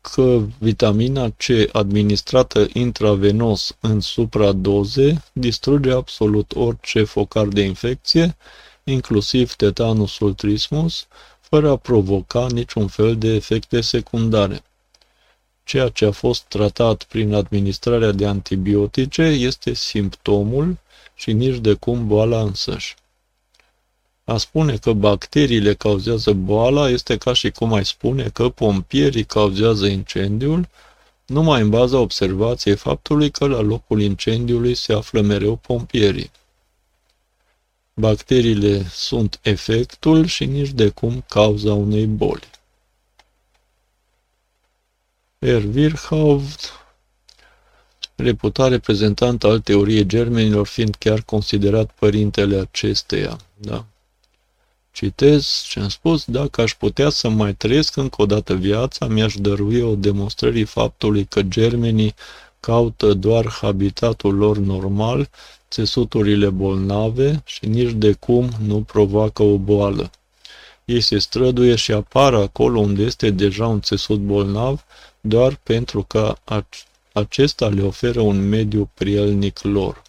că vitamina C administrată intravenos în supradoze distruge absolut orice focar de infecție, inclusiv tetanusul trismus, fără a provoca niciun fel de efecte secundare. Ceea ce a fost tratat prin administrarea de antibiotice este simptomul și nici de cum boala însăși. A spune că bacteriile cauzează boala este ca și cum ai spune că pompierii cauzează incendiul, numai în baza observației faptului că la locul incendiului se află mereu pompierii. Bacteriile sunt efectul și nici de cum cauza unei boli. Er Virchow, reputat reprezentant al teoriei germenilor, fiind chiar considerat părintele acesteia. Da. Citez ce am spus, dacă aș putea să mai trăiesc încă o dată viața, mi-aș dărui o demonstrării faptului că germenii caută doar habitatul lor normal țesuturile bolnave și nici de cum nu provoacă o boală. Ei se străduie și apar acolo unde este deja un țesut bolnav, doar pentru că acesta le oferă un mediu prielnic lor.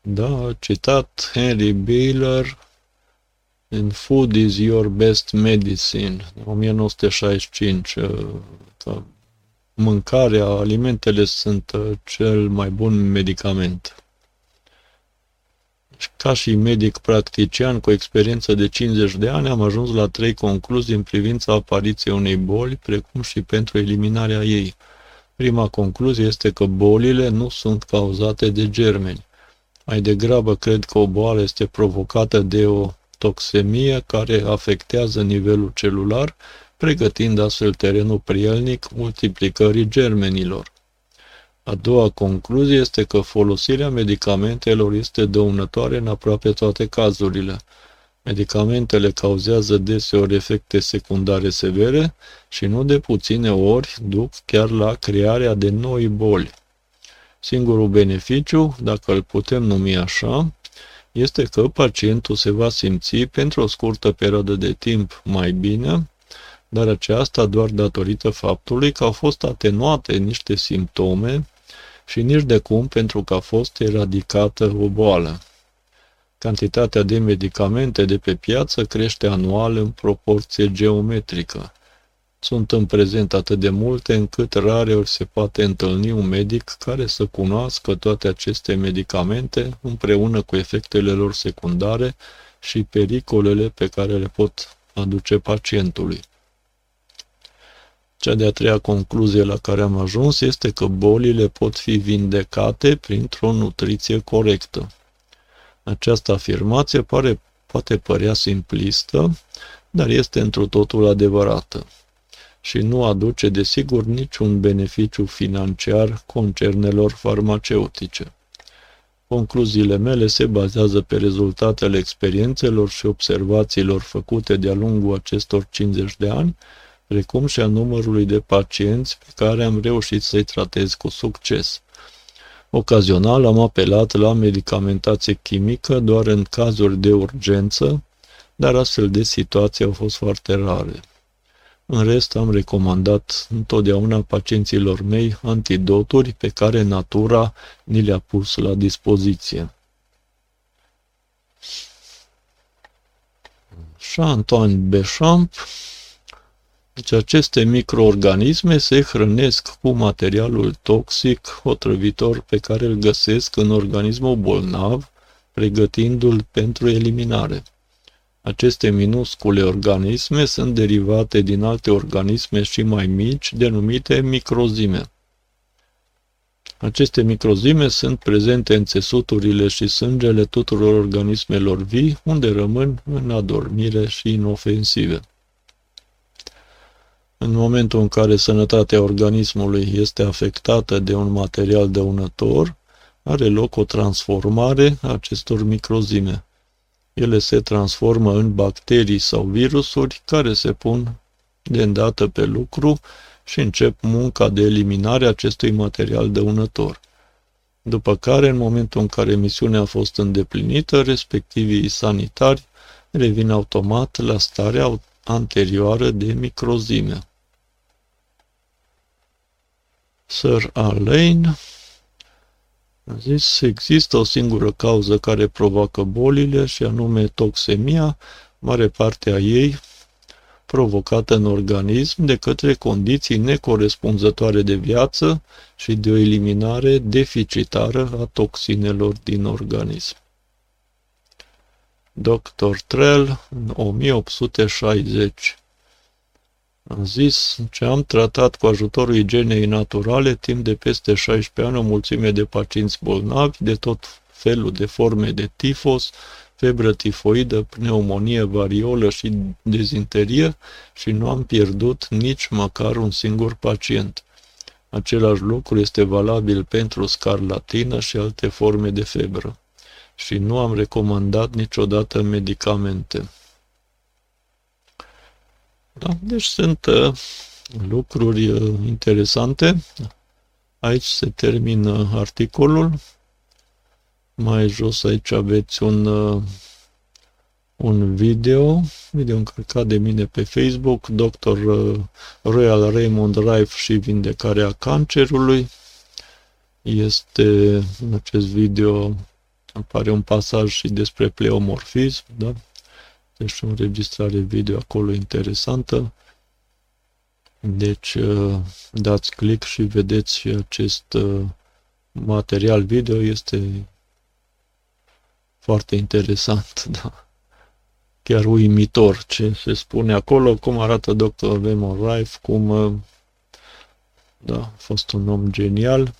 Da, citat Henry Baylor în Food is your best medicine, 1965, mâncarea, alimentele sunt uh, cel mai bun medicament. Ca și medic practician cu experiență de 50 de ani, am ajuns la trei concluzii în privința apariției unei boli, precum și pentru eliminarea ei. Prima concluzie este că bolile nu sunt cauzate de germeni. Mai degrabă cred că o boală este provocată de o toxemie care afectează nivelul celular pregătind astfel terenul prielnic multiplicării germenilor. A doua concluzie este că folosirea medicamentelor este dăunătoare în aproape toate cazurile. Medicamentele cauzează deseori efecte secundare severe și nu de puține ori duc chiar la crearea de noi boli. Singurul beneficiu, dacă îl putem numi așa, este că pacientul se va simți pentru o scurtă perioadă de timp mai bine, dar aceasta doar datorită faptului că au fost atenuate niște simptome și nici de cum pentru că a fost eradicată o boală. Cantitatea de medicamente de pe piață crește anual în proporție geometrică. Sunt în prezent atât de multe încât rare ori se poate întâlni un medic care să cunoască toate aceste medicamente împreună cu efectele lor secundare și pericolele pe care le pot aduce pacientului. Cea de-a treia concluzie la care am ajuns este că bolile pot fi vindecate printr-o nutriție corectă. Această afirmație pare, poate părea simplistă, dar este întru totul adevărată și nu aduce desigur niciun beneficiu financiar concernelor farmaceutice. Concluziile mele se bazează pe rezultatele experiențelor și observațiilor făcute de-a lungul acestor 50 de ani, precum și a numărului de pacienți pe care am reușit să-i tratez cu succes. Ocazional am apelat la medicamentație chimică doar în cazuri de urgență, dar astfel de situații au fost foarte rare. În rest, am recomandat întotdeauna pacienților mei antidoturi pe care natura ni le-a pus la dispoziție. Antoine Bechamp deci aceste microorganisme se hrănesc cu materialul toxic otrăvitor pe care îl găsesc în organismul bolnav, pregătindu-l pentru eliminare. Aceste minuscule organisme sunt derivate din alte organisme și mai mici, denumite microzime. Aceste microzime sunt prezente în țesuturile și sângele tuturor organismelor vii, unde rămân în adormire și inofensive. În momentul în care sănătatea organismului este afectată de un material dăunător, are loc o transformare a acestor microzime. Ele se transformă în bacterii sau virusuri care se pun de îndată pe lucru și încep munca de eliminare a acestui material dăunător. După care, în momentul în care misiunea a fost îndeplinită, respectivii sanitari revin automat la starea anterioară de microzime. Sir Alain a zis, există o singură cauză care provoacă bolile și anume toxemia, mare parte a ei provocată în organism de către condiții necorespunzătoare de viață și de o eliminare deficitară a toxinelor din organism. Dr. Trell, 1860 am zis ce am tratat cu ajutorul igienei naturale timp de peste 16 ani o mulțime de pacienți bolnavi de tot felul de forme de tifos, febră tifoidă, pneumonie, variolă și dezinterie și nu am pierdut nici măcar un singur pacient. Același lucru este valabil pentru scarlatină și alte forme de febră. Și nu am recomandat niciodată medicamente. Da? Deci sunt uh, lucruri uh, interesante. Aici se termină articolul. Mai jos aici aveți un, uh, un video, video încărcat de mine pe Facebook, Dr. Uh, Royal Raymond Rife și vindecarea cancerului. Este în acest video apare un pasaj și despre pleomorfism, da? Deci o înregistrare video acolo interesantă. Deci uh, dați click și vedeți acest uh, material video. Este foarte interesant, <laughs> da. Chiar uimitor ce se spune acolo, cum arată Dr. Raymond Rife, cum uh, da, a fost un om genial,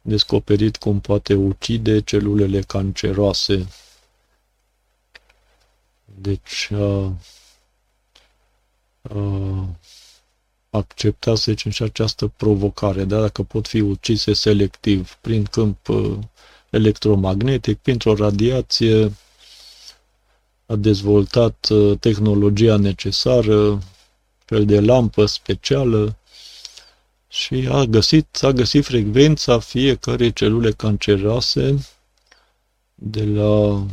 descoperit cum poate ucide celulele canceroase deci, uh, uh, accepta, să zicem, și această provocare, da? dacă pot fi ucise selectiv prin câmp uh, electromagnetic, printr-o radiație, a dezvoltat uh, tehnologia necesară, fel de lampă specială și a găsit, a găsit frecvența fiecărei celule canceroase de la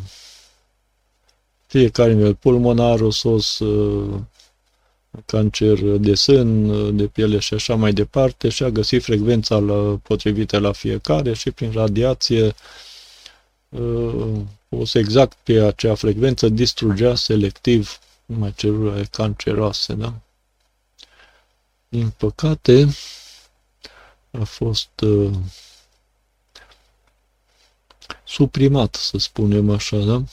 fiecare nivel, pulmonar, osos, uh, cancer de sân, de piele și așa mai departe și a găsit frecvența la, potrivită la fiecare și prin radiație o să exact pe acea frecvență distrugea selectiv mai celulele canceroase, da? Din păcate, a fost uh, suprimat, să spunem așa, da?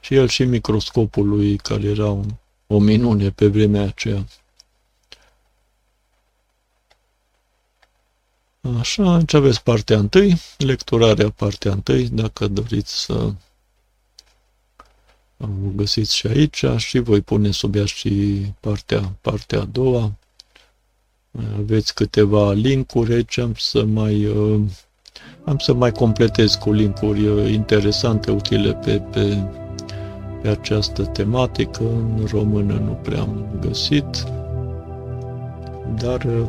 Și el și microscopul lui, care era un, o minune pe vremea aceea. Așa, aici aveți partea întâi, lecturarea partea întâi, dacă doriți să o găsiți și aici și voi pune sub ea și partea, partea a doua. Aveți câteva linkuri aici, am să mai, uh, am să mai completez cu linkuri uh, interesante, utile pe, pe, pe această tematică. În română nu prea am găsit, dar uh,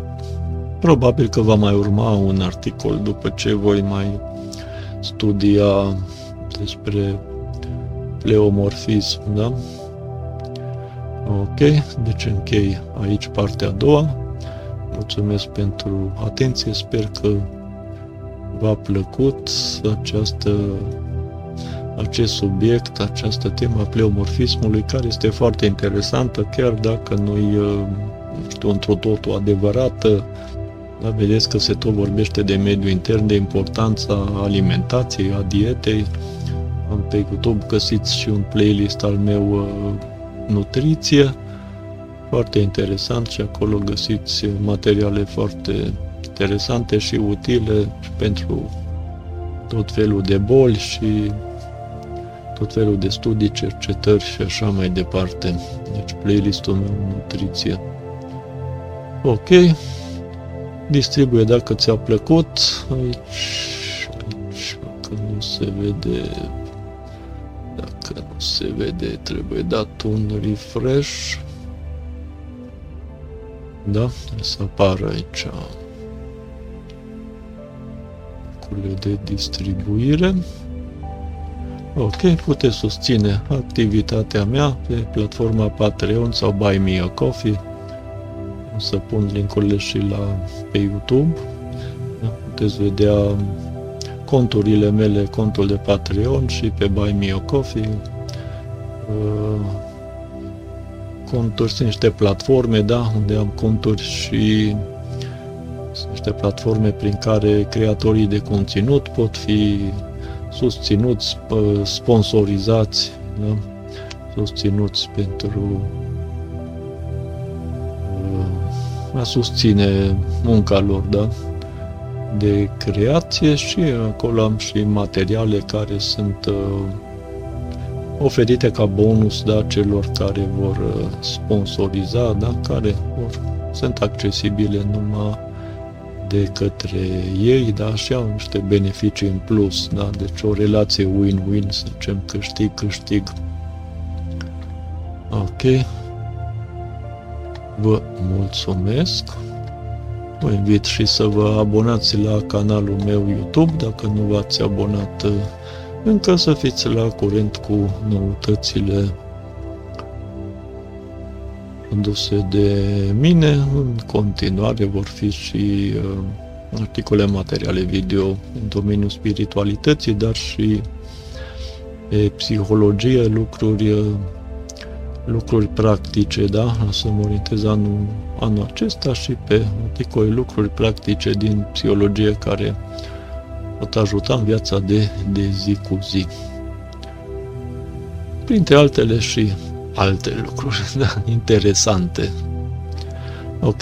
probabil că va mai urma un articol după ce voi mai studia despre pleomorfism, da? Ok, deci închei aici partea a doua. Mulțumesc pentru atenție, sper că v-a plăcut această, acest subiect, această temă a pleomorfismului, care este foarte interesantă, chiar dacă nu-i, nu știu, într-o totul adevărată, da, vedeți că se tot vorbește de mediul intern, de importanța alimentației, a dietei, am pe YouTube găsiți și un playlist al meu uh, nutriție, foarte interesant și acolo găsiți materiale foarte interesante și utile pentru tot felul de boli și tot felul de studii, cercetări și așa mai departe. Deci playlistul meu nutriție. Ok, distribuie dacă ți-a plăcut. Aici, aici, că nu se vede dacă nu se vede, trebuie dat un refresh. Da? Să apară aici locurile de distribuire. Ok, puteți susține activitatea mea pe platforma Patreon sau Buy Me a Coffee. O să pun linkurile și la pe YouTube. Da? Puteți vedea conturile mele, contul de Patreon și pe Buy Me a Coffee. Uh, conturi sunt niște platforme, da, unde am conturi și sunt niște platforme prin care creatorii de conținut pot fi susținuți, sponsorizați, da? susținuți pentru uh, a susține munca lor, da? de creație și acolo am și materiale care sunt uh, oferite ca bonus da, celor care vor uh, sponsoriza, da, care vor, sunt accesibile numai de către ei, da, și au niște beneficii în plus, da, deci o relație win-win, să zicem, câștig-câștig. Ok. Vă mulțumesc. Vă invit și să vă abonați la canalul meu YouTube dacă nu v-ați abonat uh, încă să fiți la curent cu noutățile aduse de mine. În continuare vor fi și uh, articole materiale video în domeniul spiritualității, dar și e, psihologie, lucruri uh, lucruri practice, da? O să mă orientez anul, anul acesta și pe articole lucruri practice din psihologie care pot ajuta în viața de, de zi cu zi. Printre altele și alte lucruri <laughs> da, interesante. Ok.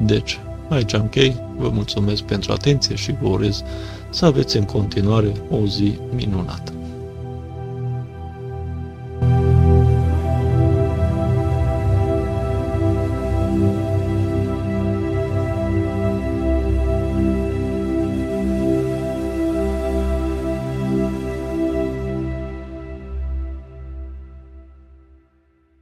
Deci, aici am chei. Vă mulțumesc pentru atenție și vă urez să aveți în continuare o zi minunată.